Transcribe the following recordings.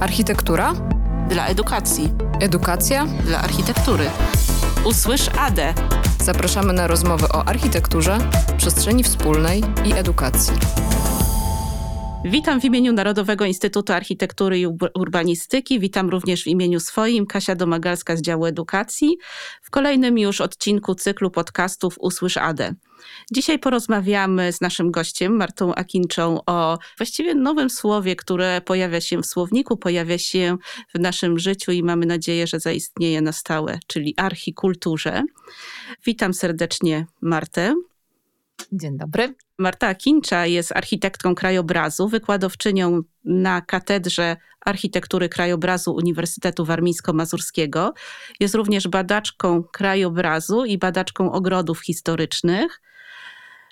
Architektura? Dla edukacji. Edukacja? Dla architektury. Usłysz ADE. Zapraszamy na rozmowy o architekturze, przestrzeni wspólnej i edukacji. Witam w imieniu Narodowego Instytutu Architektury i Urbanistyki. Witam również w imieniu swoim, Kasia Domagalska z działu edukacji, w kolejnym już odcinku cyklu podcastów Usłysz ADE. Dzisiaj porozmawiamy z naszym gościem, Martą Akinczą, o właściwie nowym słowie, które pojawia się w słowniku, pojawia się w naszym życiu i mamy nadzieję, że zaistnieje na stałe, czyli archikulturze. Witam serdecznie Martę. Dzień dobry. Marta Kincza jest architektką krajobrazu, wykładowczynią na Katedrze Architektury Krajobrazu Uniwersytetu Warmińsko-Mazurskiego. Jest również badaczką krajobrazu i badaczką ogrodów historycznych.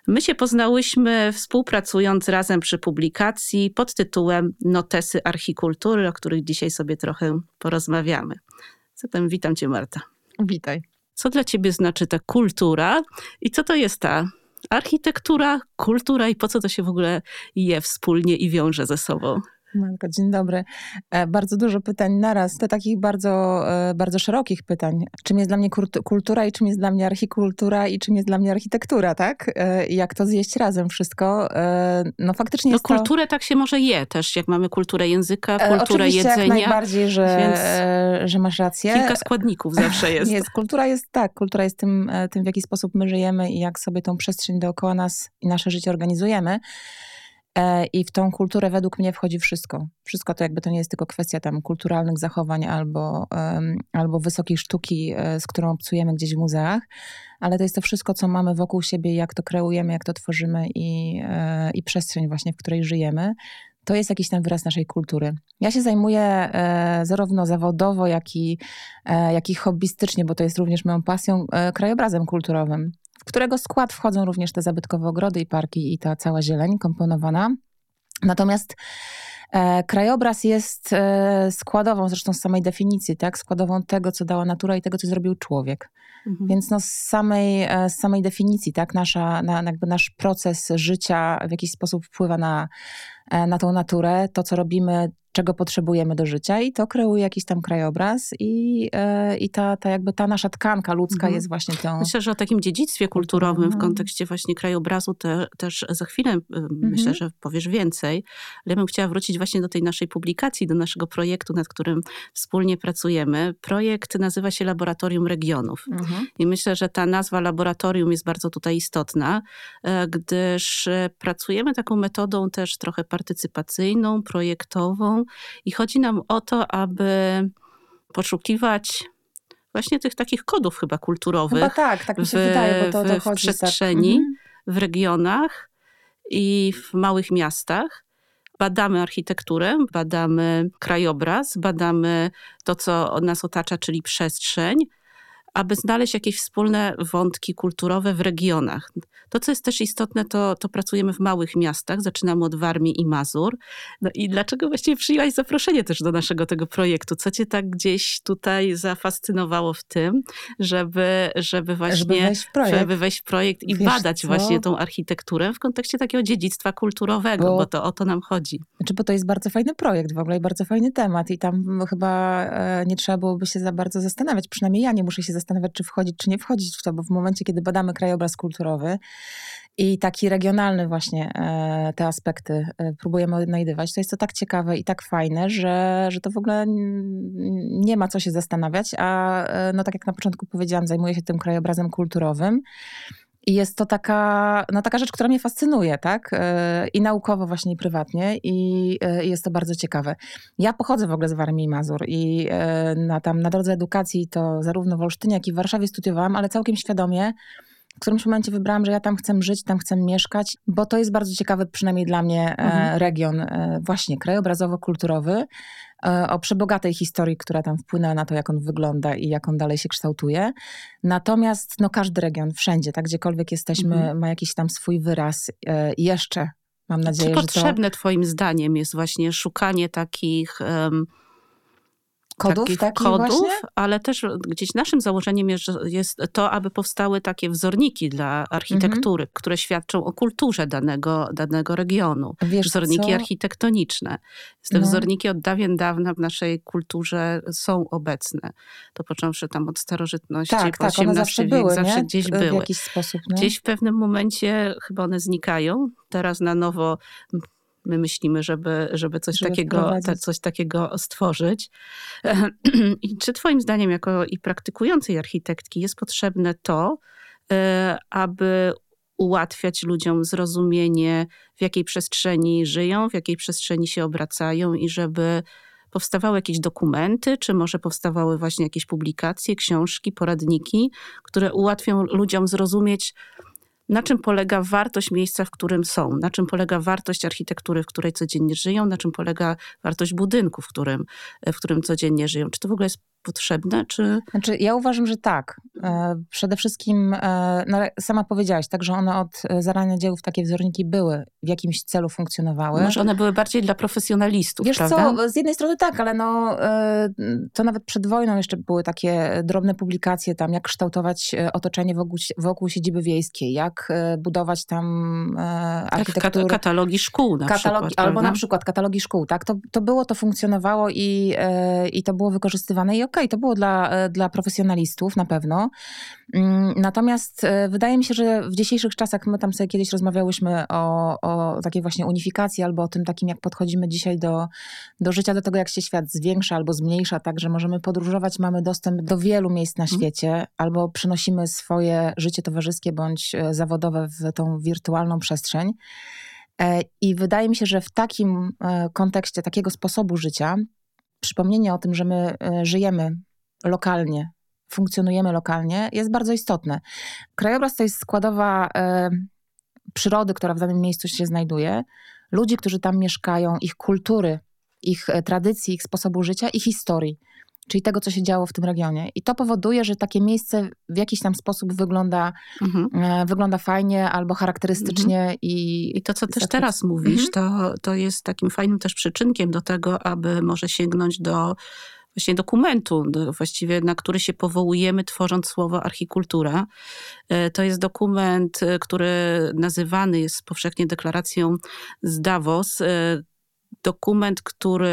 My się poznałyśmy współpracując razem przy publikacji pod tytułem Notesy Archikultury, o których dzisiaj sobie trochę porozmawiamy. Zatem witam Cię, Marta. Witaj. Co dla Ciebie znaczy ta kultura i co to jest ta architektura, kultura i po co to się w ogóle je wspólnie i wiąże ze sobą? Marko, dzień dobry. E, bardzo dużo pytań naraz, te takich bardzo, e, bardzo szerokich pytań. Czym jest dla mnie kultura i czym jest dla mnie archikultura i czym jest dla mnie architektura, tak? E, I jak to zjeść razem wszystko? No faktycznie no, kulturę to... tak się może je też, jak mamy kulturę języka, kulturę Oczywiście, jedzenia. jak najbardziej, że, więc że masz rację. Kilka składników zawsze jest. jest. Kultura jest tak, kultura jest tym, tym, w jaki sposób my żyjemy i jak sobie tą przestrzeń dookoła nas i nasze życie organizujemy. E, I w tą kulturę według mnie wchodzi wszystko. Wszystko to jakby to nie jest tylko kwestia tam kulturalnych zachowań albo, albo wysokiej sztuki, e, z którą obcujemy gdzieś w muzeach, ale to jest to wszystko, co mamy wokół siebie, jak to kreujemy, jak to tworzymy i, e, i przestrzeń właśnie, w której żyjemy. To jest jakiś tam wyraz naszej kultury. Ja się zajmuję zarówno zawodowo, jak i, jak i hobbystycznie, bo to jest również moją pasją, krajobrazem kulturowym w którego skład wchodzą również te zabytkowe ogrody i parki i ta cała zieleń komponowana. Natomiast e, krajobraz jest e, składową, zresztą z samej definicji, tak? składową tego, co dała natura i tego, co zrobił człowiek. Mhm. Więc no z, samej, e, z samej definicji, tak? Nasza, na, jakby nasz proces życia w jakiś sposób wpływa na, na tą naturę. To, co robimy, czego potrzebujemy do życia i to kreuje jakiś tam krajobraz i, e, i ta, ta jakby ta nasza tkanka ludzka mhm. jest właśnie tą... Myślę, że o takim dziedzictwie kulturowym mhm. w kontekście właśnie krajobrazu te, też za chwilę e, mhm. myślę, że powiesz więcej, ale ja bym chciała wrócić właśnie do tej naszej publikacji, do naszego projektu, nad którym wspólnie pracujemy. Projekt nazywa się Laboratorium Regionów mhm. i myślę, że ta nazwa laboratorium jest bardzo tutaj istotna, e, gdyż pracujemy taką metodą też trochę partycypacyjną, projektową, i chodzi nam o to, aby poszukiwać właśnie tych takich kodów chyba kulturowych. Chyba tak, tak mi się w, wydaje, bo to, to w, tak. przestrzeni, tak. w regionach i w małych miastach. Badamy architekturę, badamy krajobraz, badamy to, co nas otacza, czyli przestrzeń, aby znaleźć jakieś wspólne wątki kulturowe w regionach. To, co jest też istotne, to, to pracujemy w małych miastach. Zaczynamy od Warmii i Mazur. No i dlaczego właściwie przyjęłaś zaproszenie też do naszego tego projektu? Co cię tak gdzieś tutaj zafascynowało w tym, żeby, żeby właśnie żeby wejść w projekt, żeby wejść w projekt i Wiesz badać co? właśnie tą architekturę w kontekście takiego dziedzictwa kulturowego, bo, bo, to o to nam chodzi. Znaczy, bo to jest bardzo fajny projekt w ogóle i bardzo fajny temat i tam chyba e, nie trzeba byłoby się za bardzo zastanawiać. Przynajmniej ja nie muszę się zastanawiać, czy wchodzić, czy nie wchodzić w to, bo w momencie, kiedy badamy krajobraz kulturowy, i taki regionalny właśnie e, te aspekty e, próbujemy odnajdywać. To jest to tak ciekawe i tak fajne, że, że to w ogóle nie ma co się zastanawiać, a e, no tak jak na początku powiedziałam, zajmuję się tym krajobrazem kulturowym. I jest to taka, no taka rzecz, która mnie fascynuje, tak? I naukowo właśnie i prywatnie i, jest to bardzo ciekawe. Ja pochodzę w ogóle z Warmii i Mazur i na, tam na drodze edukacji to zarówno w Olsztynie, jak i w Warszawie studiowałam, ale całkiem świadomie w którymś momencie wybrałam, że ja tam chcę żyć, tam chcę mieszkać, bo to jest bardzo ciekawy, przynajmniej dla mnie, e, mhm. region e, właśnie krajobrazowo-kulturowy, e, o przebogatej historii, która tam wpłynęła na to, jak on wygląda i jak on dalej się kształtuje. Natomiast no, każdy region, wszędzie, tak gdziekolwiek jesteśmy, mhm. ma jakiś tam swój wyraz jeszcze. Mam nadzieję, Czy potrzebne to... twoim zdaniem jest właśnie szukanie takich... Um Kodów takich kodów, właśnie? ale też gdzieś naszym założeniem jest, jest to, aby powstały takie wzorniki dla architektury, Mhm. które świadczą o kulturze danego, danego regionu. Wiesz wzorniki co? architektoniczne. Te No. wzorniki od dawien dawna w naszej kulturze są obecne. To począwszy tam od starożytności, Tak, po tak, XVIII zawsze wiek, były, zawsze nie? gdzieś w były. jakiś sposób. No. Gdzieś w pewnym momencie chyba one znikają. Teraz na nowo my myślimy, żeby, żeby, coś, Żeby takiego, ta, coś takiego stworzyć. I czy twoim zdaniem, jako i praktykującej architektki, jest potrzebne to, e, aby ułatwiać ludziom zrozumienie, w jakiej przestrzeni żyją, w jakiej przestrzeni się obracają i żeby powstawały jakieś dokumenty, czy może powstawały właśnie jakieś publikacje, książki, poradniki, które ułatwią ludziom zrozumieć, na czym polega wartość miejsca, w którym są, na czym polega wartość architektury, w której codziennie żyją, na czym polega wartość budynku, w którym, w którym codziennie żyją. Czy to w ogóle jest potrzebne, czy... Znaczy, ja uważam, że tak. E, Przede wszystkim, e, no, sama powiedziałaś, tak, że one od e, zarania dziejów takie wzorniki były, w jakimś celu funkcjonowały. Może one były bardziej dla profesjonalistów, Wiesz prawda? co, z jednej strony tak, ale no, to nawet przed wojną jeszcze były takie drobne publikacje tam, jak kształtować otoczenie wokół, wokół siedziby wiejskiej, jak budować tam Tak, architekturę. kat- katalogi szkół na katalogi, przykład. albo prawda? na przykład katalogi szkół, tak? To, to było, to funkcjonowało i, i to było wykorzystywane i okej, to było dla, e, dla profesjonalistów na pewno. Mm, Natomiast e, wydaje mi się, że w dzisiejszych czasach, my tam sobie kiedyś rozmawiałyśmy o, o takiej właśnie unifikacji albo o tym takim, jak podchodzimy dzisiaj do, do życia, do tego, jak się świat zwiększa albo zmniejsza, tak, że możemy podróżować, mamy dostęp do wielu miejsc na Mhm. świecie, albo przenosimy swoje życie towarzyskie bądź e, zawodowe w tą wirtualną przestrzeń. I wydaje mi się, że w takim kontekście takiego sposobu życia, przypomnienie o tym, że my e, żyjemy lokalnie, funkcjonujemy lokalnie, jest bardzo istotne. Krajobraz to jest składowa e, przyrody, która w danym miejscu się znajduje, ludzi, którzy tam mieszkają, ich kultury, ich e, tradycji, ich sposobu życia i historii. Czyli tego, co się działo w tym regionie. I to powoduje, że takie miejsce w jakiś tam sposób wygląda, Mhm. e, wygląda fajnie albo charakterystycznie i, I to, co też teraz mówisz, Mhm. to, to jest takim fajnym też przyczynkiem do tego, aby może sięgnąć do właśnie dokumentu, do, właściwie na który się powołujemy, tworząc słowo archikultura. E, To jest dokument, e, który nazywany jest powszechnie deklaracją z Davos. Dokument, który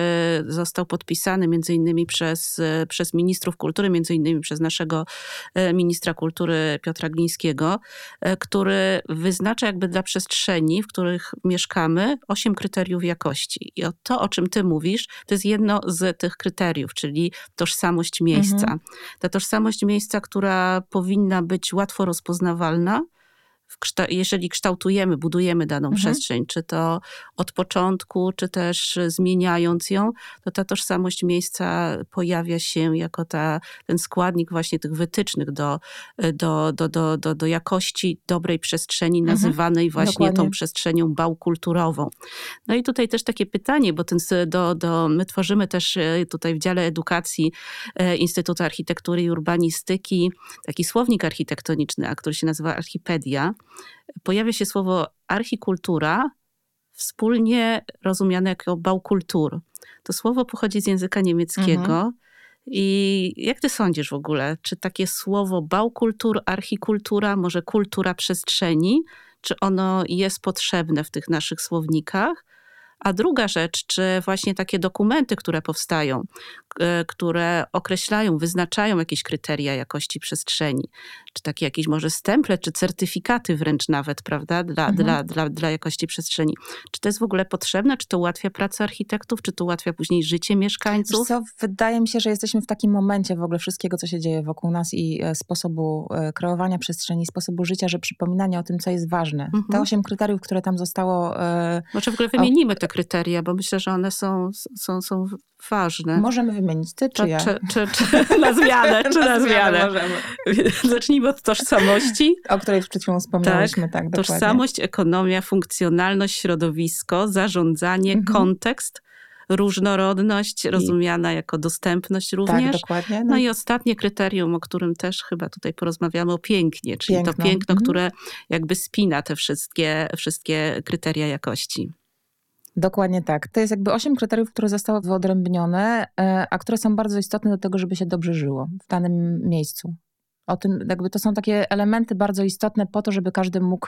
został podpisany między innymi przez, przez ministrów kultury, między innymi przez naszego e, ministra kultury Piotra Glińskiego, e, który wyznacza jakby dla przestrzeni, w których mieszkamy, osiem kryteriów jakości. I to, o czym ty mówisz, to jest jedno z tych kryteriów, czyli tożsamość miejsca. Mhm. Ta tożsamość miejsca, która powinna być łatwo rozpoznawalna, jeżeli kształtujemy, budujemy daną Mhm. przestrzeń, czy to od początku, czy też zmieniając ją, to ta tożsamość miejsca pojawia się jako ta, ten składnik właśnie tych wytycznych do, do, do, do, do, do jakości dobrej przestrzeni, Mhm. nazywanej właśnie Dokładnie. tą przestrzenią bałkulturową. No i tutaj też takie pytanie, bo ten, do, do, my tworzymy też e, tutaj w dziale edukacji e, Instytutu Architektury i Urbanistyki taki słownik architektoniczny, a który się nazywa Archipedia. Pojawia się słowo archikultura, wspólnie rozumiane jako baukultur. To słowo pochodzi z języka niemieckiego. Mhm. I jak ty sądzisz w ogóle, czy takie słowo baukultur, archikultura, może kultura przestrzeni, czy ono jest potrzebne w tych naszych słownikach? A druga rzecz, czy właśnie takie dokumenty, które powstają, e, które określają, wyznaczają jakieś kryteria jakości przestrzeni, czy takie jakieś może stemple, czy certyfikaty wręcz nawet, prawda, dla, Mhm. dla, dla, dla jakości przestrzeni. Czy to jest w ogóle potrzebne? Czy to ułatwia pracę architektów? Czy to ułatwia później życie mieszkańców? co, wydaje mi się, że jesteśmy w takim momencie w ogóle wszystkiego, co się dzieje wokół nas i e, sposobu e, kreowania przestrzeni, sposobu życia, że przypominanie o tym, co jest ważne. Mhm. Te osiem kryteriów, które tam zostało, Może w ogóle wymienimy te kryteria, bo myślę, że one są, są, są ważne. możemy wymienić. Ty czy To ja? czy, czy, czy, na zmianę, czy na zmianę. możemy. Zacznijmy od tożsamości. O której przed chwilą wspomniałyśmy, tak, dokładnie. Tożsamość, ekonomia, funkcjonalność, środowisko, zarządzanie, Mhm. kontekst, różnorodność, rozumiana jako dostępność Tak, również. dokładnie. No i ostatnie kryterium, o którym też chyba tutaj porozmawiamy, o pięknie, czyli to Piękno. piękno, Mhm. które jakby spina te wszystkie, wszystkie kryteria jakości. Dokładnie tak. To jest jakby osiem kryteriów, które zostały wyodrębnione, e, a które są bardzo istotne do tego, żeby się dobrze żyło w danym miejscu. O tym, jakby to są takie elementy bardzo istotne po to, żeby każdy mógł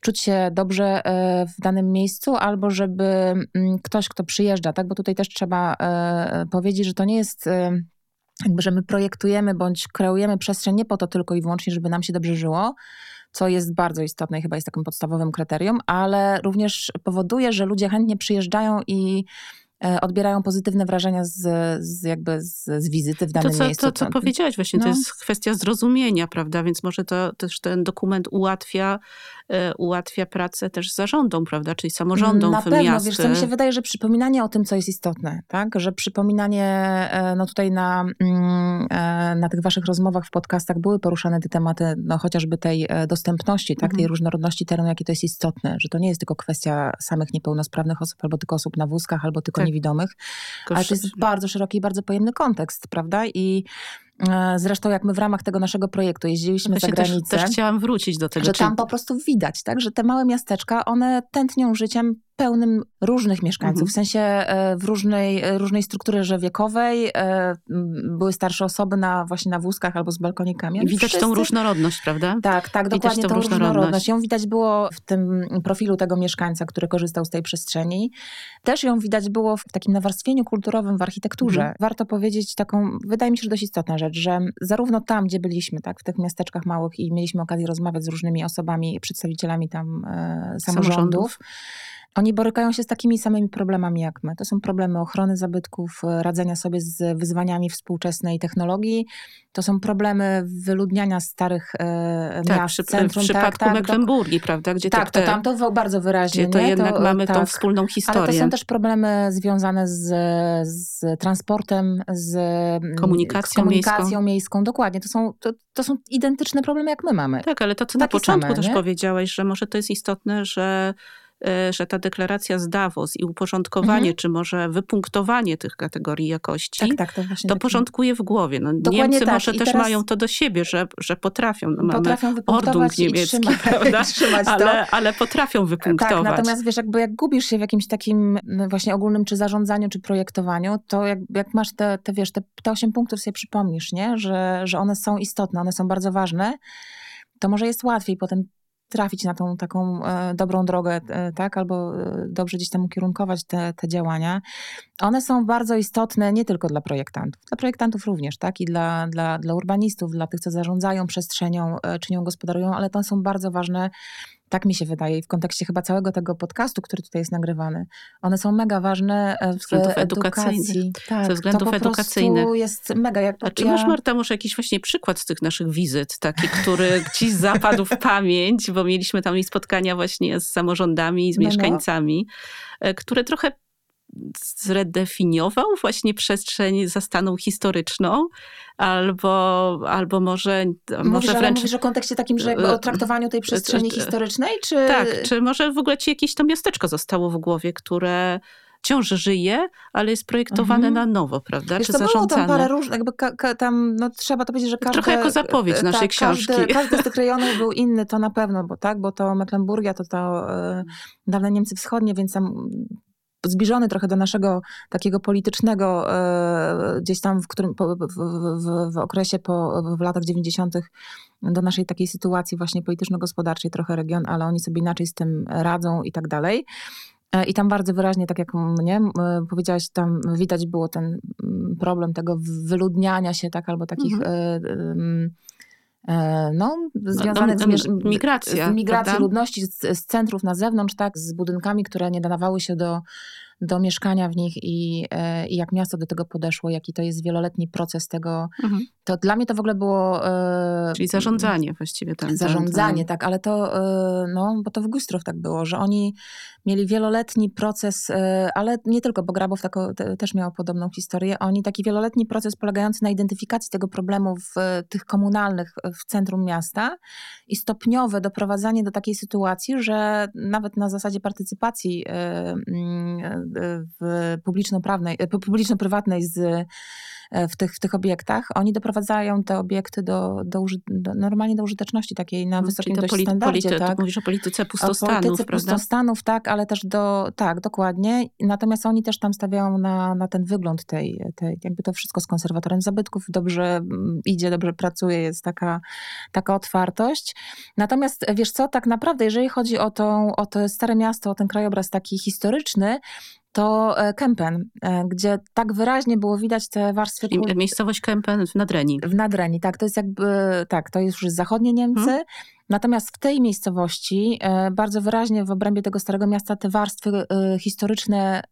czuć się dobrze e, w danym miejscu, albo żeby mm, ktoś, kto przyjeżdża, tak? Bo tutaj też trzeba e, powiedzieć, że to nie jest jakby, że my projektujemy bądź kreujemy przestrzeń nie po to tylko i wyłącznie, żeby nam się dobrze żyło, co jest bardzo istotne i chyba jest takim podstawowym kryterium, ale również powoduje, że ludzie chętnie przyjeżdżają i odbierają pozytywne wrażenia z, z jakby z, z, wizyty w danym to, co, miejscu. To, co powiedziałaś właśnie, no. to jest kwestia zrozumienia, prawda? Więc może to też ten dokument ułatwia, e, ułatwia pracę też zarządom, prawda? Czyli samorządom Na pewno, miast. wiesz, to mi się wydaje, że przypominanie o tym, co jest istotne, tak? Że przypominanie, e, no tutaj na, mm, na tych waszych rozmowach w podcastach były poruszane te tematy, no chociażby tej dostępności, tak? Mhm. Tej różnorodności terenu, jakie to jest istotne, że to nie jest tylko kwestia samych niepełnosprawnych osób, albo tylko osób na wózkach, albo tylko tak niewidomych, ale to jest bardzo szeroki i bardzo pojemny kontekst, prawda? I e, Zresztą jak my w ramach tego naszego projektu jeździliśmy za granicę. Też, też chciałam wrócić do tego. Że tam po prostu widać, tak, że te małe miasteczka, one tętnią życiem pełnym różnych mieszkańców, mhm. w sensie e, w różnej, e, różnej strukturze wiekowej. E, były starsze osoby na, właśnie na wózkach albo z balkonikami. I widać wszyscy... tą różnorodność, prawda? Tak, tak, widać dokładnie tą, tą różnorodność. różnorodność. Ją widać było w tym profilu tego mieszkańca, który korzystał z tej przestrzeni. Też ją widać było w takim nawarstwieniu kulturowym w architekturze. Mhm. Warto powiedzieć taką, wydaje mi się, że dość istotna rzecz, że zarówno tam, gdzie byliśmy, tak, w tych miasteczkach małych i mieliśmy okazję rozmawiać z różnymi osobami, przedstawicielami tam e, samorządów, samorządów oni borykają się z takimi samymi problemami jak my. To są problemy ochrony zabytków, radzenia sobie z wyzwaniami współczesnej technologii. To są problemy wyludniania starych e, tak, miast, przy, centrum. W przypadku tak, Mecklenburgii, prawda? Gdzie tak, te, to tam to bardzo wyraźnie. Gdzie to nie? jednak to, mamy tak. tą wspólną historię. Ale to są też problemy związane z, z transportem, z komunikacją, z komunikacją miejską. miejską. Dokładnie. To są, to, to są identyczne problemy, jak my mamy. Tak, ale to, co na początku same, też nie? powiedziałaś, że może to jest istotne, że E, że ta deklaracja z Davos i uporządkowanie, mhm. czy może wypunktowanie tych kategorii jakości, tak, tak, to, to porządkuje w głowie. No, Niemcy tak. może I też mają to do siebie, że, że potrafią. No, potrafią wypunktować niemiecki, trzymać, prawda? trzymać ale, ale potrafią wypunktować. Tak, natomiast wiesz, jakby jak gubisz się w jakimś takim właśnie ogólnym czy zarządzaniu, czy projektowaniu, to jak, jak masz te, te, wiesz, te, te 8 punktów sobie przypomnisz, nie? Że, że one są istotne, one są bardzo ważne, to może jest łatwiej potem trafić na tą taką e, dobrą drogę, e, tak, albo e, dobrze gdzieś tam ukierunkować te, te działania. One są bardzo istotne nie tylko dla projektantów, dla projektantów również, tak, i dla, dla, dla urbanistów, dla tych, co zarządzają przestrzenią, czy nią gospodarują, ale to są bardzo ważne tak mi się wydaje, w kontekście chyba całego tego podcastu, który tutaj jest nagrywany. One są mega ważne w względów edukacji. Tak, ze względów to edukacyjnych. jest mega. Jak, A czy ja... masz, Marta, może jakiś właśnie przykład z tych naszych wizyt, taki, który ci zapadł w pamięć, bo mieliśmy tam i spotkania właśnie z samorządami, z no, no. mieszkańcami, no. które trochę zredefiniował właśnie przestrzeń zastaną historyczną, albo, albo może, mówisz, może wręcz... Mówisz o kontekście takim, że o traktowaniu tej przestrzeni historycznej, czy... Tak, czy może w ogóle ci jakieś to miasteczko zostało w głowie, które wciąż żyje, ale jest projektowane mhm. na nowo, prawda? Wiesz, Czy to zarządzane? Było tam parę różnych, jakby ka, ka, tam, no trzeba to powiedzieć, że każdy... Trochę jako zapowiedź e, naszej tak, książki. Każdy, każdy z tych rejonów był inny, to na pewno, bo tak, bo to Mecklenburgia, to to e, dawne Niemcy Wschodnie, więc tam zbliżony trochę do naszego takiego politycznego, e, gdzieś tam w, którym, w, w, w, okresie po, w latach 90. do naszej takiej sytuacji właśnie polityczno-gospodarczej trochę region, ale oni sobie inaczej z tym radzą i tak dalej. E, I tam bardzo wyraźnie, tak jak nie, powiedziałaś, tam widać było ten problem tego wyludniania się, tak, albo takich mhm. E, no, no, z, migracja, z migracją ludności z, z, centrów na zewnątrz, tak, z budynkami, które nie nadawały się do, do mieszkania w nich i, e, i jak miasto do tego podeszło, jaki to jest wieloletni proces tego. Mhm. To dla mnie to w ogóle było... E, Czyli zarządzanie właściwie. Tam, zarządzanie, tak, ale to, no, bo to w Gustrow tak było, że oni mieli wieloletni proces, ale nie tylko, bo Grabow tako, te, też miał podobną historię. Oni taki wieloletni proces polegający na identyfikacji tego problemu w tych komunalnych w centrum miasta i stopniowe doprowadzanie do takiej sytuacji, że nawet na zasadzie partycypacji mm, w publiczno-prawnej, publiczno-prywatnej z w tych, w tych obiektach, oni doprowadzają te obiekty do, do, do normalnie do użyteczności takiej na wysokim dość poli, standardzie. Polity, tak? Mówisz o polityce pustostanów, o polityce prawda? pustostanów, tak, ale też do, tak, dokładnie. Natomiast oni też tam stawiają na, na ten wygląd tej, tej, jakby to wszystko z konserwatorem zabytków dobrze mm, idzie, dobrze pracuje, jest taka, taka otwartość. Natomiast wiesz co, tak naprawdę, jeżeli chodzi o, tą, o to stare miasto, o ten krajobraz taki historyczny, to e, Kempen, e, gdzie tak wyraźnie było widać te warstwy... Kul... Miejscowość Kempen w Nadrenii. W Nadrenii, tak. To jest jakby, tak, to jest już zachodnie Niemcy. Hmm. Natomiast w tej miejscowości e, bardzo wyraźnie w obrębie tego Starego Miasta te warstwy historyczne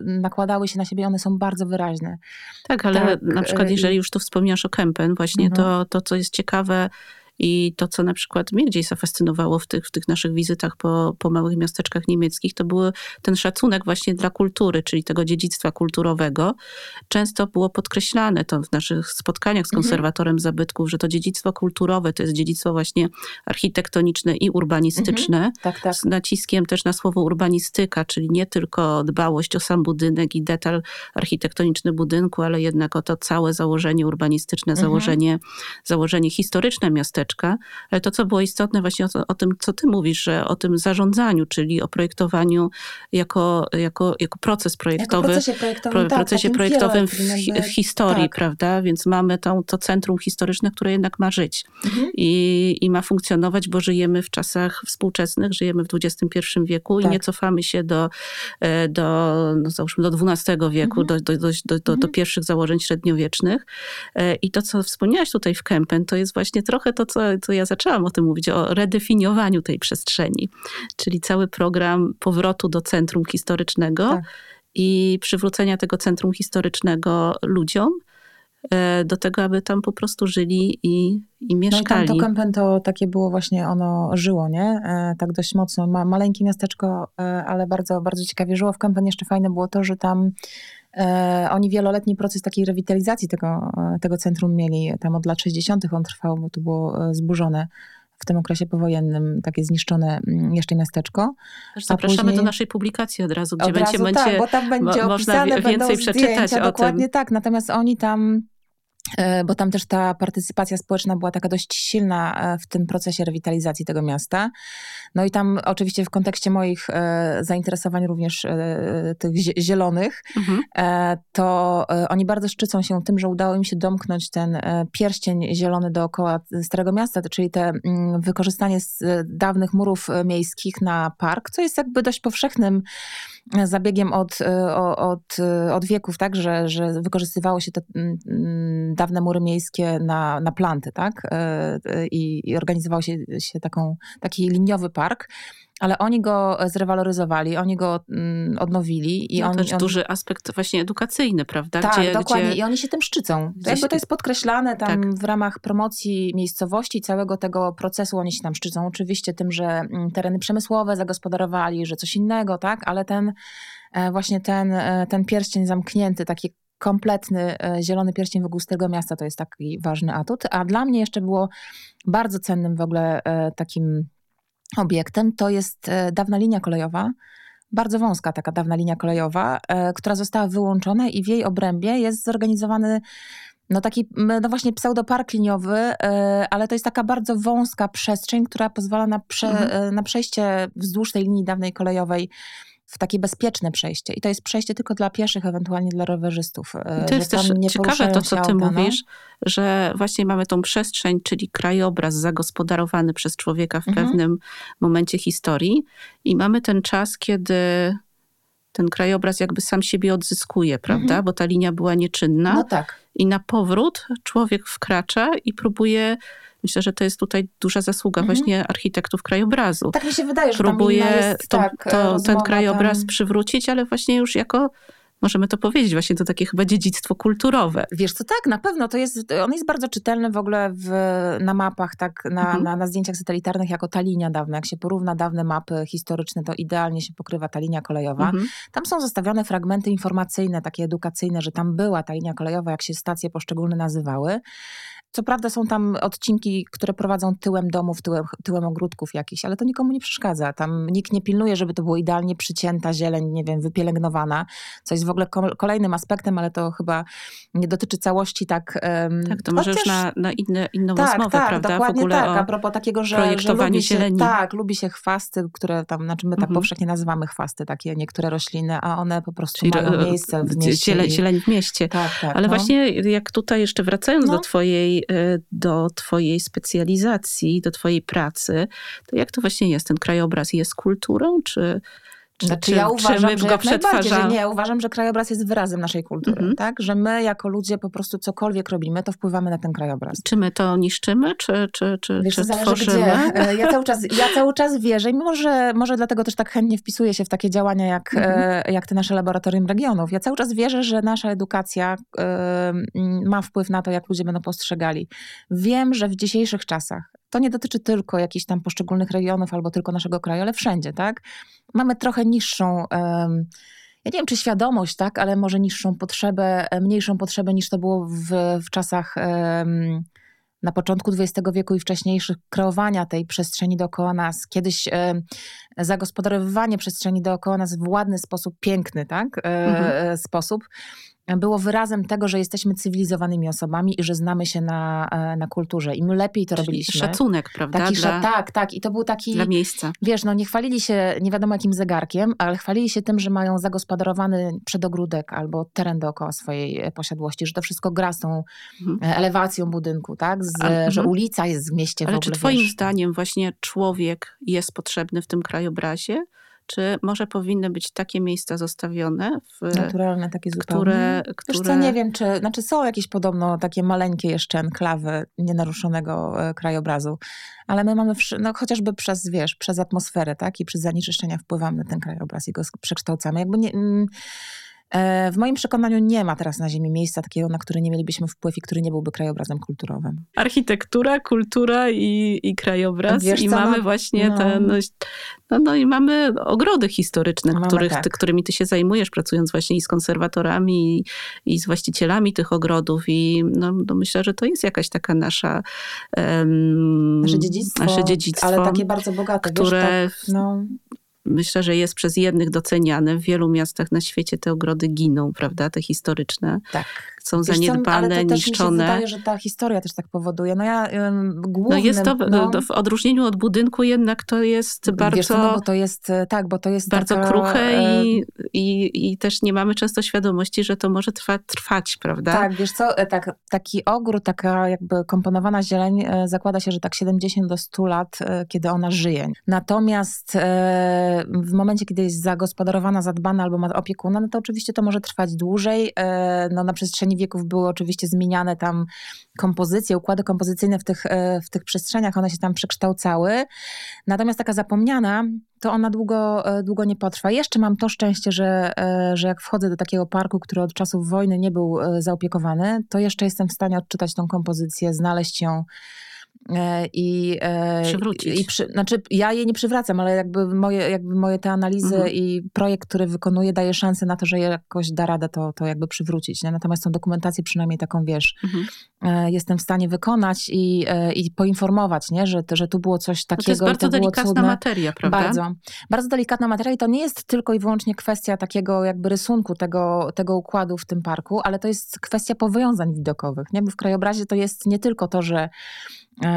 nakładały się na siebie, one są bardzo wyraźne. Tak, ale tak, na przykład jeżeli już tu wspomniasz o Kempen, właśnie mhm. to, to, co jest ciekawe, i to, co na przykład mnie gdzieś zafascynowało w tych, w tych naszych wizytach po, po małych miasteczkach niemieckich, to był ten szacunek właśnie dla kultury, czyli tego dziedzictwa kulturowego. Często było podkreślane to w naszych spotkaniach z mhm. konserwatorem mhm. zabytków, że to dziedzictwo kulturowe to jest dziedzictwo właśnie architektoniczne i urbanistyczne. Mhm. Tak, tak. Z naciskiem też na słowo urbanistyka, czyli nie tylko dbałość o sam budynek i detal architektoniczny budynku, ale jednak o to całe założenie urbanistyczne, mhm. założenie, założenie historyczne miasteczka ale to, co było istotne właśnie o, o, tym, co ty mówisz, że o tym zarządzaniu, czyli o projektowaniu jako, jako, jako proces projektowy. Jako procesie projektowym, pro, tak, procesie projektowym w, w, historii, tak. prawda? Więc mamy tą, to centrum historyczne, które jednak ma żyć mhm. I, i ma funkcjonować, bo żyjemy w czasach współczesnych, żyjemy w XXI wieku tak. i nie cofamy się do, e, do no załóżmy, do XII wieku, mhm. do, do, do, do, do, do pierwszych założeń średniowiecznych. E, I to, co wspomniałaś tutaj w Kempen, to jest właśnie trochę to, co, co ja zaczęłam o tym mówić, o redefiniowaniu tej przestrzeni, czyli cały program powrotu do centrum historycznego tak. i przywrócenia tego centrum historycznego ludziom, e, do tego, aby tam po prostu żyli i, i mieszkali. No i tam to Kempen to takie było właśnie, ono żyło, nie? E, tak dość mocno. Ma, maleńkie miasteczko, e, ale bardzo, bardzo ciekawie żyło. W Kempen jeszcze fajne było to, że tam oni wieloletni proces takiej rewitalizacji tego, e, tego centrum mieli. Tam od lat 60. on trwał, bo to było e, zburzone w tym okresie powojennym takie zniszczone mm, jeszcze miasteczko. zapraszamy później... do naszej publikacji od razu, gdzie od będzie, razu, będzie, tak, bo tam będzie mo opisane, można więcej przeczytać zdjęcia, o dokładnie tym. tak. Natomiast oni tam E, bo tam też ta partycypacja społeczna była taka dość silna e, w tym procesie rewitalizacji tego miasta. No i tam oczywiście w kontekście moich e, zainteresowań również tych zielonych, mhm. to oni bardzo szczycą się tym, że udało im się domknąć ten pierścień zielony dookoła Starego Miasta, czyli te mm, wykorzystanie z dawnych murów miejskich na park, co jest jakby dość powszechnym zabiegiem od, od, od wieków, tak, że, że wykorzystywało się te mm, mm, dawne mury miejskie na, na planty, tak? E, e, I, i organizował się, się taką, taki liniowy park ale oni go zrewaloryzowali, oni go mm, odnowili. I no to jest on... duży aspekt właśnie edukacyjny, prawda? Tak, gdzie, dokładnie. Gdzie... I oni się tym szczycą. To, jakby to jest podkreślane tam tak. w ramach promocji miejscowości, całego tego procesu oni się tam szczycą. Oczywiście tym, że mm, tereny przemysłowe zagospodarowali, że coś innego, tak? Ale ten e, właśnie ten, ten pierścień zamknięty, taki kompletny e, zielony pierścień wokół tego miasta to jest taki ważny atut. A dla mnie jeszcze było bardzo cennym w ogóle e, takim obiektem, to jest e, dawna linia kolejowa, bardzo wąska taka dawna linia kolejowa, która została wyłączona i w jej obrębie jest zorganizowany no taki, no właśnie pseudopark liniowy, ale to jest taka bardzo wąska przestrzeń, która pozwala na, prze, mhm. na przejście wzdłuż tej linii dawnej kolejowej w takie bezpieczne przejście. I to jest przejście tylko dla pieszych, ewentualnie dla rowerzystów. I to jest też ciekawe to, co ty auta, mówisz, no? że właśnie mamy tą przestrzeń, czyli krajobraz zagospodarowany przez człowieka w mhm. pewnym momencie historii i mamy ten czas, kiedy ten krajobraz jakby sam siebie odzyskuje, prawda? Mhm. Bo ta linia była nieczynna. No tak. I na powrót człowiek wkracza i próbuje Myślę, że to jest tutaj duża zasługa mhm. właśnie architektów krajobrazu. Tak mi się wydaje, że Próbuje jest, to, tak, to, ten krajobraz tam... przywrócić, ale właśnie już jako możemy to powiedzieć, właśnie to takie chyba dziedzictwo kulturowe. Wiesz co, tak, na pewno. To jest, on jest bardzo czytelny w ogóle w, na mapach, tak, na, mhm. na, na, zdjęciach satelitarnych jako ta linia dawna. Jak się porówna dawne mapy historyczne, to idealnie się pokrywa ta linia kolejowa. Mhm. Tam są zostawione fragmenty informacyjne, takie edukacyjne, że tam była ta linia kolejowa, jak się stacje poszczególne nazywały co prawda są tam odcinki, które prowadzą tyłem domów, tyłem, tyłem ogródków jakichś, ale to nikomu nie przeszkadza. Tam nikt nie pilnuje, żeby to było idealnie przycięta zieleń, nie wiem, wypielęgnowana, co jest w ogóle kolejnym aspektem, ale to chyba nie dotyczy całości tak... Um, tak, to może już na, na inne, inną tak, rozmowę, tak, prawda? Dokładnie w ogóle tak, a propos takiego, że, projektowanie że lubi się, zieleni. Tak, lubi się chwasty, które tam, znaczy my tak Mhm. powszechnie nazywamy chwasty, takie niektóre rośliny, a one po prostu Czyli mają miejsce w mieście. zieleń, i- zieleń w mieście. Tak, tak. Ale no. właśnie jak tutaj jeszcze wracając No. do, twojej, do twojej specjalizacji, do twojej pracy, to jak to właśnie jest? Ten krajobraz jest kulturą, czy, czy, Znaczy, czy, ja czy uważam, my że go najbardziej, że nie, uważam, że krajobraz jest wyrazem naszej kultury, Mhm. tak? Że my jako ludzie po prostu cokolwiek robimy, to wpływamy na ten krajobraz. Czy my to niszczymy, czy, czy, czy, Wiesz, czy tworzymy? gdzie. E, Ja cały, czas, ja cały czas wierzę i może, może dlatego też tak chętnie wpisuję się w takie działania jak, Mhm. e, jak te nasze laboratorium regionów. Ja cały czas wierzę, że nasza edukacja m, ma wpływ na to, jak ludzie będą postrzegali. Wiem, że w dzisiejszych czasach to nie dotyczy tylko jakichś tam poszczególnych regionów albo tylko naszego kraju, ale wszędzie, tak? Mamy trochę niższą... ja nie wiem, czy świadomość, tak, ale może niższą potrzebę, e, mniejszą potrzebę niż to było w, w czasach na początku XX wieku i wcześniejszych kreowania tej przestrzeni dookoła nas. Kiedyś zagospodarowywanie przestrzeni dookoła nas w ładny sposób, piękny, tak, e, Mhm. e, sposób było wyrazem tego, że jesteśmy cywilizowanymi osobami i że znamy się na, e, na kulturze. Im lepiej to Czyli robiliśmy. szacunek, prawda? Taki dla, tak, tak. I to był taki dla miejsca. Wiesz, no nie chwalili się nie wiadomo jakim zegarkiem, ale chwalili się tym, że mają zagospodarowany przedogródek albo teren dookoła swojej e, posiadłości, że to wszystko gra z tą Mhm. e, elewacją budynku, tak? Z, że mhm. ulica jest w mieście w Ale ogóle, czy twoim wiesz. zdaniem właśnie człowiek jest potrzebny w tym krajobrazie? Czy może powinny być takie miejsca zostawione, w, Naturalne takie zupełnie. które, Wiesz które co, nie wiem, czy, znaczy są jakieś podobno takie maleńkie jeszcze enklawy nienaruszonego e, krajobrazu, ale my mamy, no chociażby przez, wiesz, przez atmosferę, tak, i przez zanieczyszczenia wpływamy na ten krajobraz i go przekształcamy. Jakby nie, mm, w moim przekonaniu nie ma teraz na ziemi miejsca takiego, na które nie mielibyśmy wpływ i który nie byłby krajobrazem kulturowym. architektura, kultura i, i krajobraz. Wiesz I co, mamy no, właśnie no. te, no, no, no i mamy ogrody historyczne, Mamy których, tak. ty, którymi ty się zajmujesz, pracując właśnie i z konserwatorami, i, i z właścicielami tych ogrodów. I no, no myślę, że to jest jakaś taka nasza em, Nasze dziedzictwo, nasze dziedzictwo ale takie bardzo bogate, które wiesz, tak, no, myślę, że jest przez jednych doceniane. W wielu miastach na świecie te ogrody giną, prawda? Te historyczne tak. Są Wiesz co, zaniedbane, ale to też mi się niszczone. wydaje, że ta historia też tak powoduje. No ja ym, No głównym... jest to, no, w odróżnieniu od budynku jednak to jest bardzo, Wiesz co, no bo to jest, e, tak, bo to jest bardzo taka, kruche i, i, i też nie mamy często świadomości, że to może trwa, trwać, prawda? Tak, wiesz co, e, tak, taki ogród, taka jakby komponowana zieleń, e, zakłada się, że tak 70 do 100 lat, e, kiedy ona żyje. Natomiast w momencie, kiedy jest zagospodarowana, zadbana albo ma opiekuna, no to oczywiście to może trwać dłużej. No, na przestrzeni wieków były oczywiście zmieniane tam kompozycje, układy kompozycyjne w tych, e, w tych przestrzeniach, one się tam przekształcały. Natomiast taka zapomniana, to ona długo, e, długo nie potrwa. Jeszcze mam to szczęście, że, e, że jak wchodzę do takiego parku, który od czasów wojny nie był zaopiekowany, to jeszcze jestem w stanie odczytać tą kompozycję, znaleźć ją i, e, Przywrócić. i przy, znaczy ja jej nie przywracam, ale jakby moje, jakby moje te analizy Mhm. i projekt, który wykonuję daje szansę na to, że jakoś da radę to, to jakby przywrócić. Nie? Natomiast tą dokumentację przynajmniej taką, wiesz, Mhm. e, jestem w stanie wykonać i, e, i poinformować, nie? Że, że tu było coś No takiego to jest bardzo to delikatna cudne. materia, prawda? Bardzo. Bardzo delikatna materia i to nie jest tylko i wyłącznie kwestia takiego jakby rysunku tego, tego układu w tym parku, ale to jest kwestia powiązań widokowych, nie? Bo w krajobrazie to jest nie tylko to, że, e,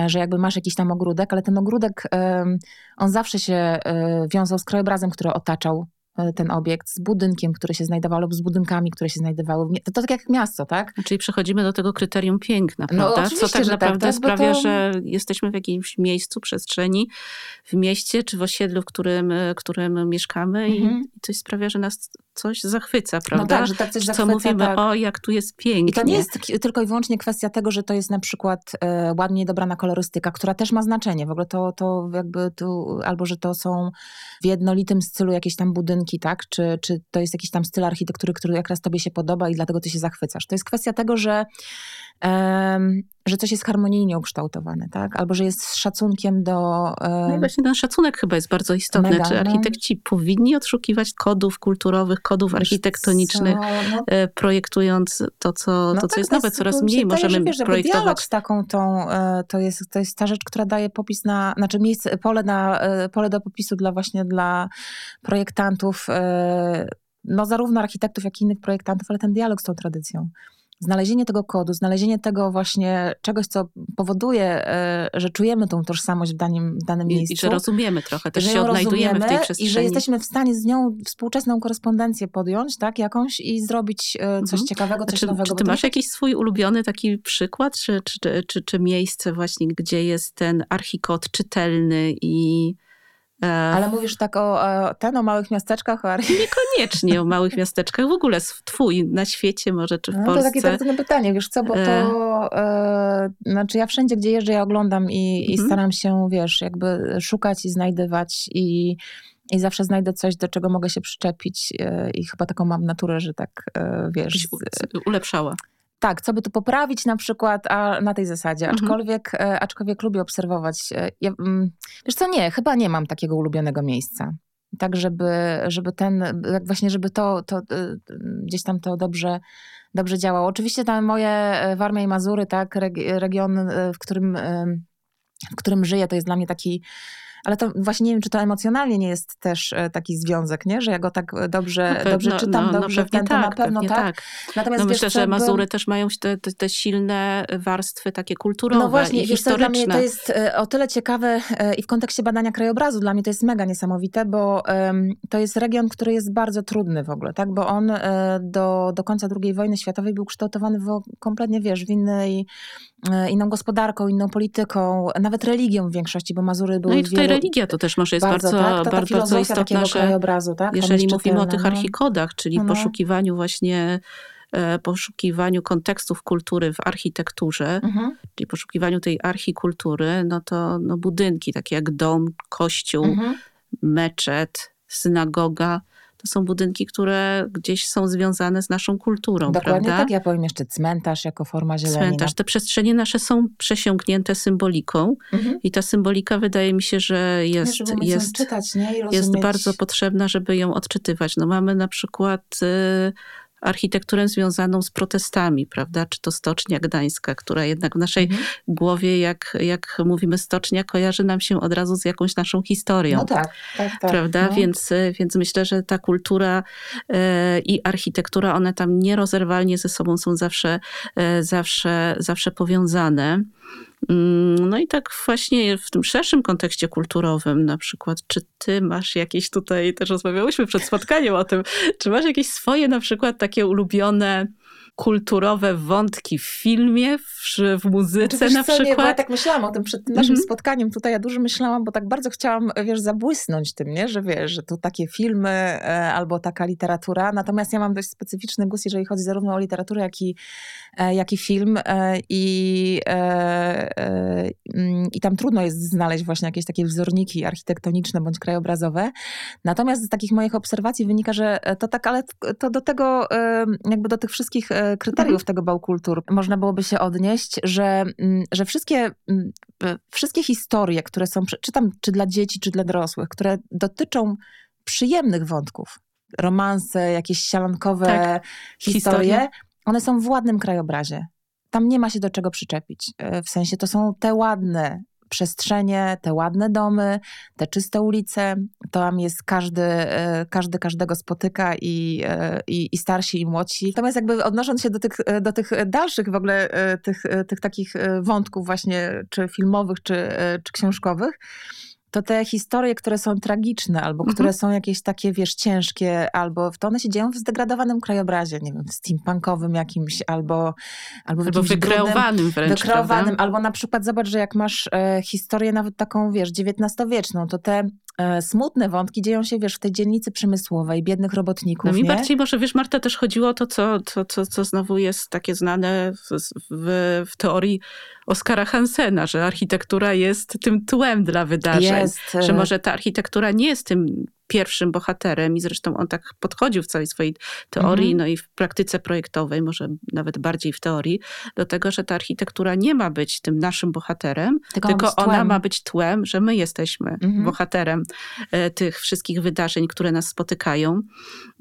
że jakby masz jakiś tam ogródek, ale ten ogródek, on zawsze się e, wiązał z krajobrazem, który otaczał e, ten obiekt, z budynkiem, który się znajdował lub z budynkami, które się znajdowały. To, to tak jak miasto, tak? Czyli przechodzimy do tego kryterium piękna, No, prawda? Co oczywiście, tak tak, naprawdę tak, sprawia, to- że jesteśmy w jakimś miejscu, przestrzeni, w mieście czy w osiedlu, w którym, w którym mieszkamy Mhm. i coś sprawia, że nas coś zachwyca, No prawda? tak, że tak coś co zachwyca, mówimy, tak. o jak tu jest pięknie. I to nie jest tylko i wyłącznie kwestia tego, że to jest na przykład e, ładnie dobrana kolorystyka, która też ma znaczenie. W ogóle to, to jakby tu, albo że to są w jednolitym stylu jakieś tam budynki, tak? Czy, czy to jest jakiś tam styl architektury, który jak raz tobie się podoba i dlatego ty się zachwycasz. To jest kwestia tego, że że coś jest harmonijnie ukształtowane, tak? Albo że jest z szacunkiem do... No i właśnie ten szacunek chyba jest bardzo istotny. Mega, Czy no. architekci no. powinni odszukiwać kodów kulturowych, kodów architektonicznych, co, no, projektując to, co, no to, co tak, jest nowe, coraz mniej możemy się, wiesz, projektować. Dialog z taką tą, e, to jest, to jest ta rzecz, która daje popis na, znaczy miejsce, pole, na, e, pole do popisu dla właśnie dla projektantów, no zarówno architektów, jak i innych projektantów, ale ten dialog z tą tradycją znalezienie tego kodu, znalezienie tego właśnie czegoś, co powoduje, e, że czujemy tą tożsamość w danym, danym I, miejscu. I że rozumiemy trochę, też się odnajdujemy w tej przestrzeni. I że jesteśmy w stanie z nią współczesną korespondencję podjąć, tak, jakąś i zrobić e, coś mhm. ciekawego, coś czy, nowego. Czy ty masz jakiś swój ulubiony taki przykład, czy, czy, czy, czy miejsce właśnie, gdzie jest ten archikod czytelny i Ale mówisz tak o, ten, o małych miasteczkach? O Niekoniecznie o małych miasteczkach. W ogóle twój na świecie może, czy w no, Polsce. To takie bardzo trudne pytanie, wiesz co, bo to... E... E, znaczy ja wszędzie, gdzie jeżdżę, ja oglądam i, mhm. i staram się, wiesz, jakby szukać i znajdywać i... I zawsze znajdę coś, do czego mogę się przyczepić e, i chyba taką mam naturę, że tak, e, wiesz... Ulepszała. Tak, co by tu poprawić na przykład, a na tej zasadzie. Mhm. Aczkolwiek, mhm. aczkolwiek lubię obserwować. E, ja, mm, wiesz co, nie, chyba nie mam takiego ulubionego miejsca. Tak, żeby, żeby ten, właśnie, żeby to, to e, gdzieś tam to dobrze, dobrze działało. Oczywiście tam moje Warmia i Mazury, tak, region, w którym, w którym żyję, to jest dla mnie taki ale to właśnie nie wiem, czy to emocjonalnie nie jest też e, taki związek, nie? że ja go tak dobrze, no dobrze czytam, no, dobrze no, ten, tak, na pewno tak. tak. Natomiast no myślę, że Mazury też mają te, te, te, silne warstwy takie kulturowe No właśnie, i wiesz, historyczne. To dla mnie to jest e, o tyle ciekawe e, i w kontekście badania krajobrazu dla mnie to jest mega niesamowite, bo to jest region, który jest bardzo trudny w ogóle, tak? bo on do, do końca II wojny światowej był kształtowany w, kompletnie, wiesz, w innej, inną gospodarką, inną polityką, nawet religią w większości, bo Mazury były no i tutaj religia to też może jest bardzo, bardzo, tak? bardzo, bardzo istotna, że tak? jeżeli mówimy o tych no. archikodach, czyli no. poszukiwaniu właśnie e, poszukiwaniu kontekstów kultury w architekturze, mhm. czyli poszukiwaniu tej archikultury, no to no budynki takie jak dom, kościół, mhm. meczet, synagoga, to są budynki, które gdzieś są związane z naszą kulturą. Dokładnie prawda? tak, ja powiem jeszcze cmentarz jako forma zieleni. Cmentarz. Te przestrzenie nasze są przesiąknięte symboliką mhm. i ta symbolika wydaje mi się, że jest, jest, czytać, jest bardzo potrzebna, żeby ją odczytywać. No mamy na przykład... Y, architekturę związaną z protestami, prawda? Czy to Stocznia Gdańska, która jednak w naszej mhm. głowie, jak, jak mówimy stocznia, kojarzy nam się od razu z jakąś naszą historią. No tak, tak, tak. Prawda? No. Więc, więc myślę, że ta kultura e, i architektura, one tam nierozerwalnie ze sobą są zawsze, e, zawsze, zawsze powiązane. Mm, no i tak właśnie w tym szerszym kontekście kulturowym, na przykład, czy ty masz jakieś tutaj, też rozmawiałyśmy przed spotkaniem o tym, czy masz jakieś swoje na przykład takie ulubione kulturowe wątki w filmie, w, w muzyce znaczy, na przykład. Nie, ja tak myślałam o tym przed tym naszym mm -hmm. spotkaniem tutaj, ja dużo myślałam, bo tak bardzo chciałam, wiesz, zabłysnąć tym, nie? że wiesz, że tu takie filmy e, albo taka literatura, natomiast ja mam dość specyficzny gust, jeżeli chodzi zarówno o literaturę, jak i, e, jak i film e, i, e, e, mm, i tam trudno jest znaleźć właśnie jakieś takie wzorniki architektoniczne bądź krajobrazowe. Natomiast z takich moich obserwacji wynika, że to tak, ale to do tego, jakby do tych wszystkich kryteriów mhm. tego bał kultur można byłoby się odnieść, że, mm, że wszystkie, mm, wszystkie historie, które są, czy tam czy dla dzieci, czy dla dorosłych, które dotyczą przyjemnych wątków, romanse, jakieś sielankowe tak. historie, one są w ładnym krajobrazie. Tam nie ma się do czego przyczepić. E, w sensie to są te ładne przestrzenie, te ładne domy, te czyste ulice. Tam jest każdy, e, każdy każdego spotyka i, e, i, i starsi i młodsi. Natomiast jakby odnosząc się do tych, e, do tych dalszych w ogóle tych, tych takich wątków właśnie, czy filmowych, czy, czy książkowych, to te historie, które są tragiczne, albo mhm. które są jakieś takie, wiesz, ciężkie, albo to one się dzieją w zdegradowanym krajobrazie, nie wiem, w steampunkowym jakimś, albo, albo w albo wykreowanym wręcz, Wykreowanym, albo na przykład zobacz, że jak masz e, historię nawet taką, wiesz, XIX-wieczną, to te smutne wątki dzieją się, wiesz, w tej dzielnicy przemysłowej, biednych robotników. No mi nie? bardziej może, wiesz, Marta, też chodziło o to, co, co, co, co znowu jest takie znane w, w, w teorii Oskara Hansena, że architektura jest tym tłem dla wydarzeń. Jest. Że e, może ta architektura nie jest tym pierwszym bohaterem i zresztą on tak podchodził w całej swojej teorii, Mhm. no i w praktyce projektowej, może nawet bardziej w teorii, do tego, że ta architektura nie ma być tym naszym bohaterem, Tylko, tylko ona tłem. ma być tłem, że my jesteśmy Mhm. bohaterem e, tych wszystkich wydarzeń, które nas spotykają.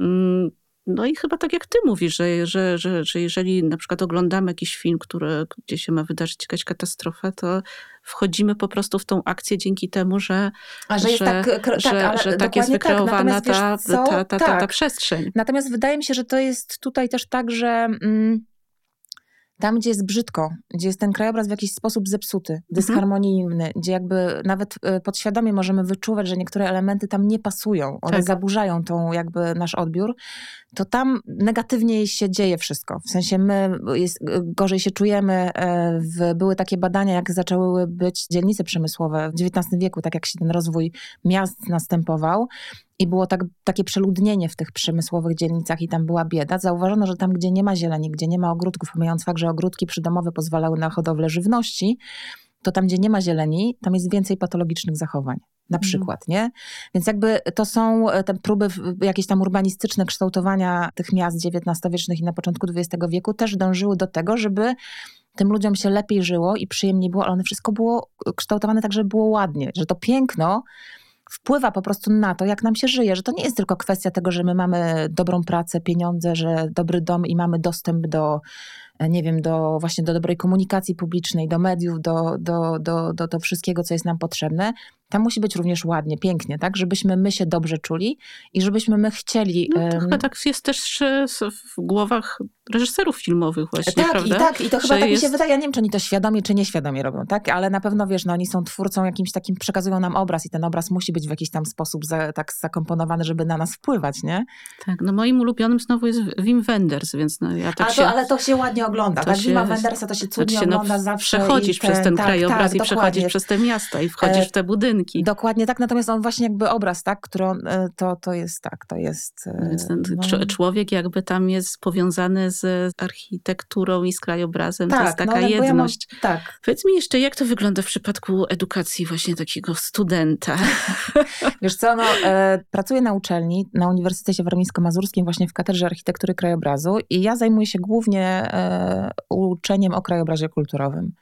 Mm, No i chyba tak jak ty mówisz, że, że, że, że jeżeli na przykład oglądamy jakiś film, który, gdzie się ma wydarzyć jakaś katastrofa, to wchodzimy po prostu w tą akcję dzięki temu, że, A że jest tak, że, tak, ale że tak jest tak. wykreowana Natomiast wiesz ta, co? ta, ta, ta, ta Tak. przestrzeń. Natomiast wydaje mi się, że to jest tutaj też tak, że mm, tam, gdzie jest brzydko, gdzie jest ten krajobraz w jakiś sposób zepsuty, dysharmonijny, gdzie jakby nawet y, podświadomie możemy wyczuwać, że niektóre elementy tam nie pasują, one Tak. zaburzają tą jakby nasz odbiór, to tam negatywnie się dzieje wszystko. W sensie my jest, gorzej się czujemy. e, W, były takie badania, jak zaczęły być dzielnice przemysłowe w XIX wieku, tak jak się ten rozwój miast następował. I było tak, takie przeludnienie w tych przemysłowych dzielnicach i tam była bieda. Zauważono, że tam, gdzie nie ma zieleni, gdzie nie ma ogródków, pomijając fakt, że ogródki przydomowe pozwalały na hodowlę żywności, to tam, gdzie nie ma zieleni, tam jest więcej patologicznych zachowań. Na Mhm. przykład, nie? Więc jakby to są e, te próby jakieś tam urbanistyczne kształtowania tych miast XIX-wiecznych i na początku XX wieku też dążyły do tego, żeby tym ludziom się lepiej żyło i przyjemniej było, ale one wszystko było kształtowane tak, żeby było ładnie, że to piękno wpływa po prostu na to, jak nam się żyje, że to nie jest tylko kwestia tego, że my mamy dobrą pracę, pieniądze, że dobry dom i mamy dostęp do, e, nie wiem, do właśnie do dobrej komunikacji publicznej, do mediów, do, do, do, do, do wszystkiego, co jest nam potrzebne. Tam musi być również ładnie, pięknie, tak? Żebyśmy my się dobrze czuli i żebyśmy my chcieli... No, to chyba tak jest też e, w głowach reżyserów filmowych właśnie, tak, prawda? i tak, i to chyba Że tak mi się jest- wydaje, ja nie wiem, czy oni to świadomie, czy nieświadomie robią, tak? Ale na pewno, wiesz, no oni są twórcą jakimś takim, przekazują nam obraz i ten obraz musi być w jakiś tam sposób za, tak zakomponowany, żeby na nas wpływać, nie? Tak, no moim ulubionym znowu jest Wim Wenders, więc no ja tak A to, się... ale to się ładnie ogląda, to tak? Wima Wendersa to się cudnie się, no, ogląda zawsze. Przechodzisz i przez ten tak, krajobraz tak, i dokładnie. przechodzisz przez te miasta i wchodzisz E, w te budynki. Dokładnie tak, natomiast on właśnie jakby obraz, tak, który on, e, to, to jest tak, to jest... no, człowiek jakby tam jest powiązany z architekturą i z krajobrazem. to tak, jest no, taka jakby ja mam- jedność. tak, Powiedz mi jeszcze, jak to wygląda w przypadku edukacji właśnie takiego studenta? Wiesz co, no, e, pracuję na uczelni, na Uniwersytecie Warmińsko-Mazurskim, właśnie w Katedrze Architektury Krajobrazu i ja zajmuję się głównie e, uczeniem o krajobrazie kulturowym.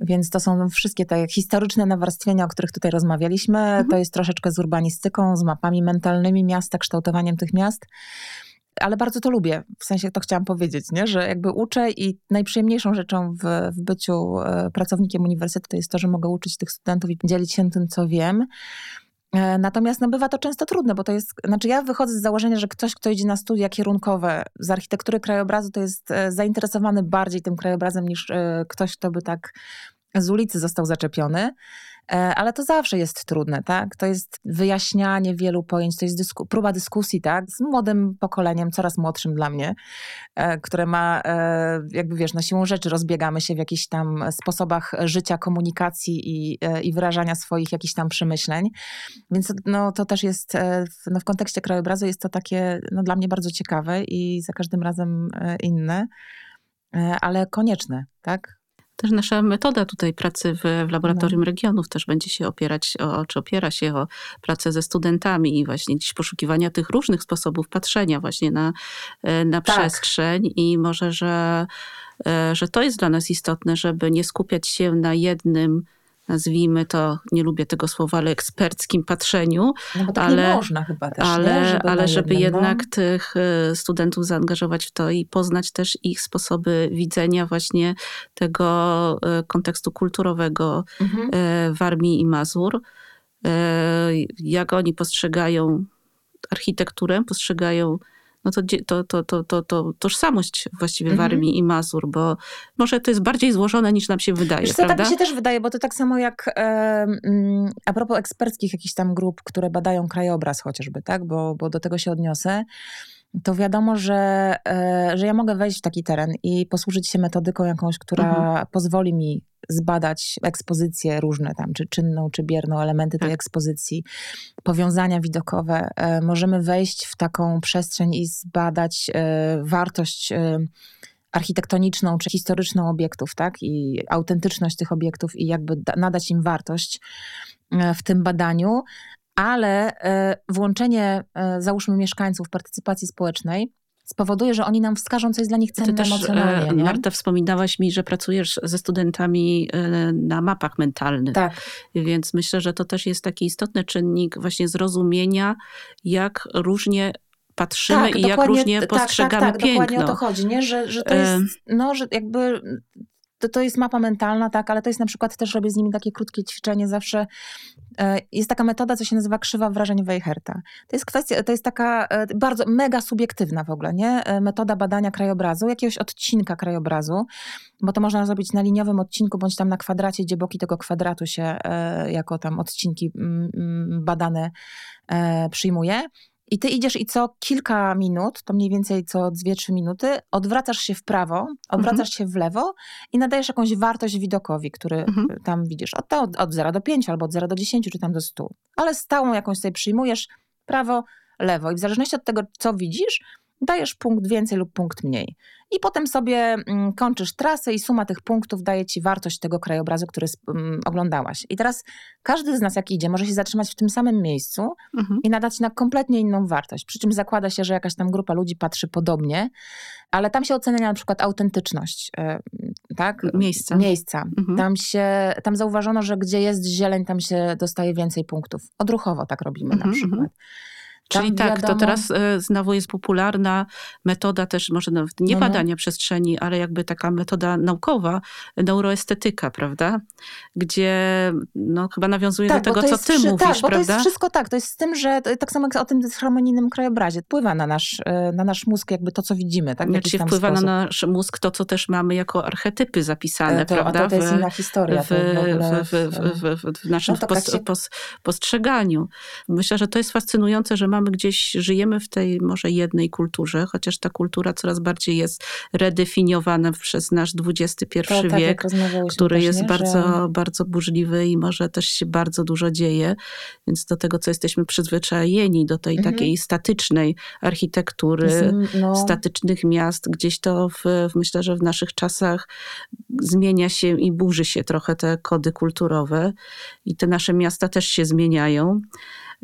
Więc to są wszystkie te historyczne nawarstwienia, o których tutaj rozmawialiśmy. To jest troszeczkę z urbanistyką, z mapami mentalnymi miasta, kształtowaniem tych miast. Ale bardzo to lubię, w sensie to chciałam powiedzieć, nie? że jakby uczę i najprzyjemniejszą rzeczą w, w byciu e, pracownikiem uniwersytetu jest to, że mogę uczyć tych studentów i dzielić się tym, co wiem. E, Natomiast no, bywa to często trudne, bo to jest, znaczy ja wychodzę z założenia, że ktoś, kto idzie na studia kierunkowe z architektury krajobrazu, to jest e, zainteresowany bardziej tym krajobrazem niż e, ktoś, kto by tak z ulicy został zaczepiony. E, Ale to zawsze jest trudne, tak? To jest wyjaśnianie wielu pojęć, to jest dysku, próba dyskusji, tak? Z młodym pokoleniem, coraz młodszym dla mnie, e, które ma, e, jakby wiesz, na siłą rzeczy rozbiegamy się w jakichś tam sposobach życia, komunikacji i, i wyrażania swoich jakichś tam przemyśleń. Więc no, to też jest, no, w kontekście krajobrazu jest to takie no, dla mnie bardzo ciekawe i za każdym razem inne, ale konieczne, tak? Też nasza metoda tutaj pracy w, w No. Laboratorium Regionów też będzie się opierać, o, czy opiera się o pracę ze studentami i właśnie dziś poszukiwania tych różnych sposobów patrzenia właśnie na, e, na Tak. przestrzeń i może, że, e, że to jest dla nas istotne, żeby nie skupiać się na jednym nazwijmy to, nie lubię tego słowa, ale eksperckim patrzeniu, No tak Ale- można chyba też, ale, nie? Żeby ale żeby jednym, no. jednak tych e, studentów zaangażować w to i poznać też ich sposoby widzenia właśnie tego e, kontekstu kulturowego Mhm. e, Warmii i Mazur. Jak oni postrzegają architekturę, postrzegają no to, to, to, to, to, to tożsamość właściwie Mhm. Warmii i Mazur, bo może to jest bardziej złożone niż nam się wydaje, Wiesz co, tak prawda? mi się też wydaje, bo to tak samo jak e, a propos eksperckich jakichś tam grup, które badają krajobraz chociażby, tak? Bo, bo do tego się odniosę. To wiadomo, że, e, że ja mogę wejść w taki teren i posłużyć się metodyką jakąś, która Mhm. pozwoli mi zbadać ekspozycje różne tam, czy czynną, czy bierną, elementy tej Tak. ekspozycji, powiązania widokowe. E, możemy wejść w taką przestrzeń i zbadać e, wartość architektoniczną czy historyczną obiektów, tak? I autentyczność tych obiektów i jakby da, nadać im wartość w tym badaniu. Ale e, włączenie, e, załóżmy, mieszkańców partycypacji społecznej spowoduje, że oni nam wskażą, co jest dla nich cenne Ty też, emocjonalnie. e, nie? Marta, wspominałaś mi, że pracujesz ze studentami na mapach mentalnych. Tak, Więc myślę, że to też jest taki istotny czynnik właśnie zrozumienia, jak różnie patrzymy tak, i jak różnie tak, postrzegamy tak, tak, piękno. Dokładnie o to chodzi, nie? Że, że to jest, no, że jakby to, to jest mapa mentalna, tak, ale to jest na przykład też robię z nimi takie krótkie ćwiczenie zawsze. E, Jest taka metoda, co się nazywa krzywa wrażeń Weicherta. To jest kwestia, to jest taka e, bardzo mega subiektywna w ogóle, nie? E, Metoda badania krajobrazu, jakiegoś odcinka krajobrazu, bo to można zrobić na liniowym odcinku, bądź tam na kwadracie, gdzie boki tego kwadratu się jako tam odcinki mm, mm, badane przyjmuje. I ty idziesz i co kilka minut, to mniej więcej co 2-3 minuty, odwracasz się w prawo, odwracasz się w lewo i nadajesz jakąś wartość widokowi, który Mhm. tam widzisz. Od, od, od 0 do 5 albo od 0 do 10 czy tam do 100. Ale stałą jakąś sobie przyjmujesz prawo, lewo i w zależności od tego, co widzisz, dajesz punkt więcej lub punkt mniej. I potem sobie mm, kończysz trasę i suma tych punktów daje ci wartość tego krajobrazu, który mm, oglądałaś. I teraz każdy z nas, jak idzie, może się zatrzymać w tym samym miejscu Mhm. i nadać na kompletnie inną wartość. Przy czym zakłada się, że jakaś tam grupa ludzi patrzy podobnie, ale tam się ocenia na przykład autentyczność, e, tak? Miejsca. Miejsca. Mhm. Tam się, tam zauważono, że gdzie jest zieleń, tam się dostaje więcej punktów. Odruchowo tak robimy Mhm, na przykład. Mhm. Tam Czyli tak, to wiadomo- teraz e, znowu jest popularna metoda też, może nawet nie No, no. badania przestrzeni, ale jakby taka metoda naukowa, neuroestetyka, prawda? Gdzie no, chyba nawiązuje do bo tego, to co ty wszy- mówisz, tak, bo prawda? to jest wszystko tak. To jest z tym, że to- tak samo jak o tym harmonijnym krajobrazie. Wpływa na nasz, e, na nasz mózg jakby to, co widzimy. Tak? Znaczy wpływa sposób. na nasz mózg to, co też mamy jako archetypy zapisane, E, to, prawda? to, to jest W- inna historia. w, to w, w, w, w, w, w naszym No to tak się- pos, postrzeganiu. Myślę, że to jest fascynujące, że mamy gdzieś, żyjemy w tej może jednej kulturze, chociaż ta kultura coraz bardziej jest redefiniowana przez nasz XXI to, tak, jak wiek, który też, jest nie? bardzo, Że... bardzo burzliwy i może też się bardzo dużo dzieje. Więc do tego, co jesteśmy przyzwyczajeni, do tej Mhm. takiej statycznej architektury, no, statycznych miast, gdzieś to w, w, myślę, że w naszych czasach zmienia się i burzy się trochę te kody kulturowe i te nasze miasta też się zmieniają.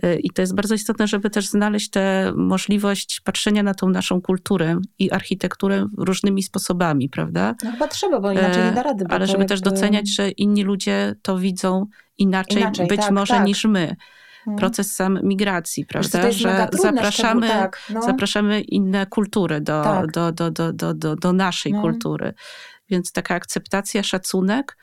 Y, I to jest bardzo istotne, żeby też znaleźć tę możliwość patrzenia na tą naszą kulturę i architekturę różnymi sposobami, prawda? no chyba trzeba, bo inaczej nie da rady. Bo Ale żeby też jakby- doceniać, że inni ludzie to widzą inaczej, Inaczej, być tak, może tak. niż my. Mhm. Proces sam migracji, prawda? że zapraszamy, tak, no. zapraszamy inne kultury do, Tak. do, do, do, do, do, do naszej No. kultury. Więc taka akceptacja, szacunek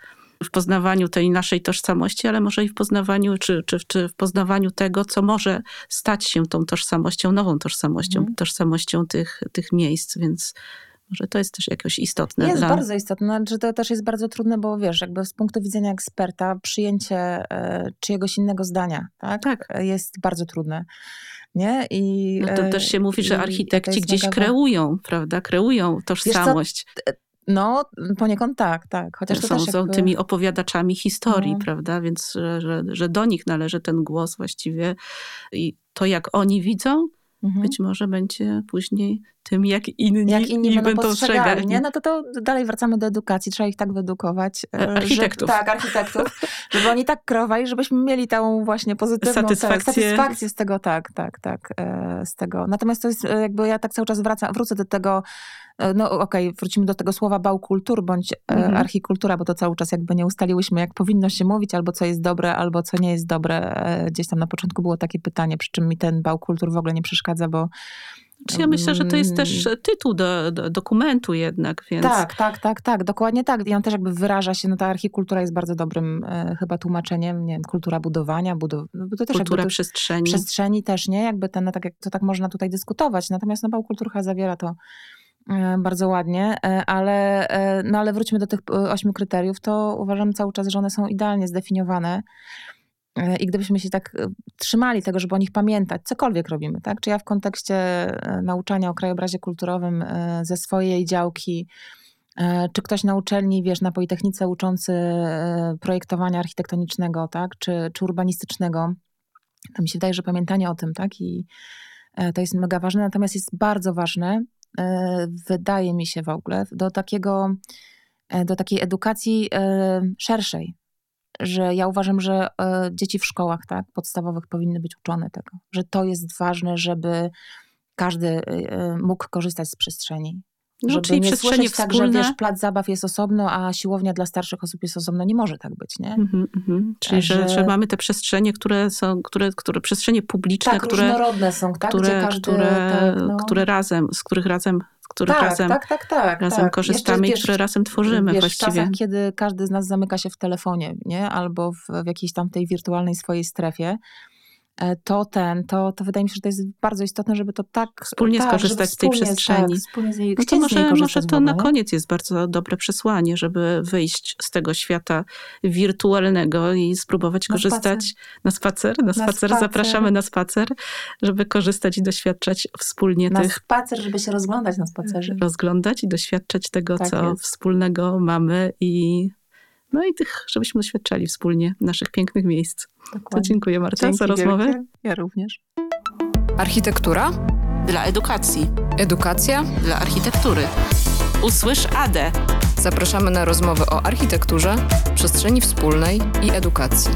w poznawaniu tej naszej tożsamości, ale może i w poznawaniu, czy, czy, czy w poznawaniu tego, co może stać się tą tożsamością, nową tożsamością, Mhm. tożsamością tych, tych miejsc, więc może to jest też jakoś istotne Jest dla... bardzo istotne, znaczy to też jest bardzo trudne, bo wiesz, jakby z punktu widzenia eksperta przyjęcie e, czyjegoś innego zdania, tak? Tak. E, Jest bardzo trudne. Nie? I, No to e, też się mówi, że architekci gdzieś mega kreują, prawda? Kreują tożsamość. No, poniekąd tak, tak. Chociaż to są, są jakby... tymi opowiadaczami historii, No. prawda? Więc że, że do nich należy ten głos właściwie i to, jak oni widzą, Mhm. być może będzie później tym, jak inni, jak inni ich będą postrzegali. nie? No to, to dalej wracamy do edukacji. Trzeba ich tak wyedukować. e, architektów. Że, tak, architektów. Żeby oni tak kreowali, żebyśmy mieli tą właśnie pozytywną Satysfakcję. satysfakcję z tego, tak, tak, tak, e, z tego. Natomiast to jest e, jakby, ja tak cały czas wracam, wrócę do tego, no okej, wrócimy do tego słowa bałkultur bądź Mhm. archikultura, bo to cały czas jakby nie ustaliłyśmy, jak powinno się mówić, albo co jest dobre, albo co nie jest dobre. Gdzieś tam na początku było takie pytanie, przy czym mi ten bałkultur w ogóle nie przeszkadza, bo Czy ja myślę, że to jest Mm. też tytuł do, do dokumentu jednak, więc Tak, tak, tak, tak, dokładnie tak. I on też jakby wyraża się, no ta archikultura jest bardzo dobrym e, chyba tłumaczeniem, nie wiem, kultura budowania, budow... no, to też kultura jakby przestrzeni. przestrzeni też, nie? Jakby ten, no, tak, to tak można tutaj dyskutować. Natomiast no bałkulturka zawiera to e, bardzo ładnie, e, ale, e, no, ale wróćmy do tych e, ośmiu kryteriów, to uważam cały czas, że one są idealnie zdefiniowane. E, I gdybyśmy się tak e, trzymali tego, żeby o nich pamiętać, cokolwiek robimy, tak? Czy ja w kontekście e, nauczania o krajobrazie kulturowym ze swojej działki, czy ktoś na uczelni, wiesz, na Politechnice uczący projektowania architektonicznego, tak? Czy, czy urbanistycznego, to mi się wydaje, że pamiętanie o tym, tak? I to jest mega ważne. Natomiast jest bardzo ważne, wydaje mi się w ogóle, do takiego, do takiej edukacji szerszej. Że ja uważam, że e, dzieci w szkołach tak, podstawowych powinny być uczone tego, że to jest ważne, żeby każdy e, e, mógł korzystać z przestrzeni. No, żeby czyli nie przestrzenie słyszeć tak, że wspólne. wiesz, plac zabaw jest osobno, a siłownia dla starszych osób jest osobno. Nie może tak być, nie? Mhm, mhm. Czyli, że, Że- mamy te przestrzenie, które są, które, które przestrzenie publiczne, tak, które, różnorodne są, tak? które, każdy, które, tak, no. które razem, z których razem, których tak, razem, tak, tak, tak, razem tak. korzystamy i które razem tworzymy wiesz, W właściwie. czasach, kiedy każdy z nas zamyka się w telefonie, nie? Albo w, w jakiejś tam tej wirtualnej swojej strefie, to ten, to, to wydaje mi się, że to jest bardzo istotne, żeby to tak... Wspólnie tak, skorzystać z tej przestrzeni. Tak, wspólnie z niej, No to może, może to na koniec jest bardzo dobre przesłanie, żeby wyjść z tego świata wirtualnego i spróbować Na korzystać na spacer. Na spacer. spacer. Zapraszamy na spacer, żeby korzystać i doświadczać wspólnie Na tych, spacer, żeby się rozglądać na spacerze. rozglądać i doświadczać tego, Tak co jest. wspólnego mamy i no i tych, żebyśmy doświadczali wspólnie naszych pięknych miejsc. To Dokładnie. dziękuję Marta Dzięki za rozmowę. wielkie. Ja również. Architektura, Dla edukacji, edukacja. dla architektury. Usłysz ADE. Zapraszamy na rozmowy o architekturze, przestrzeni wspólnej i edukacji.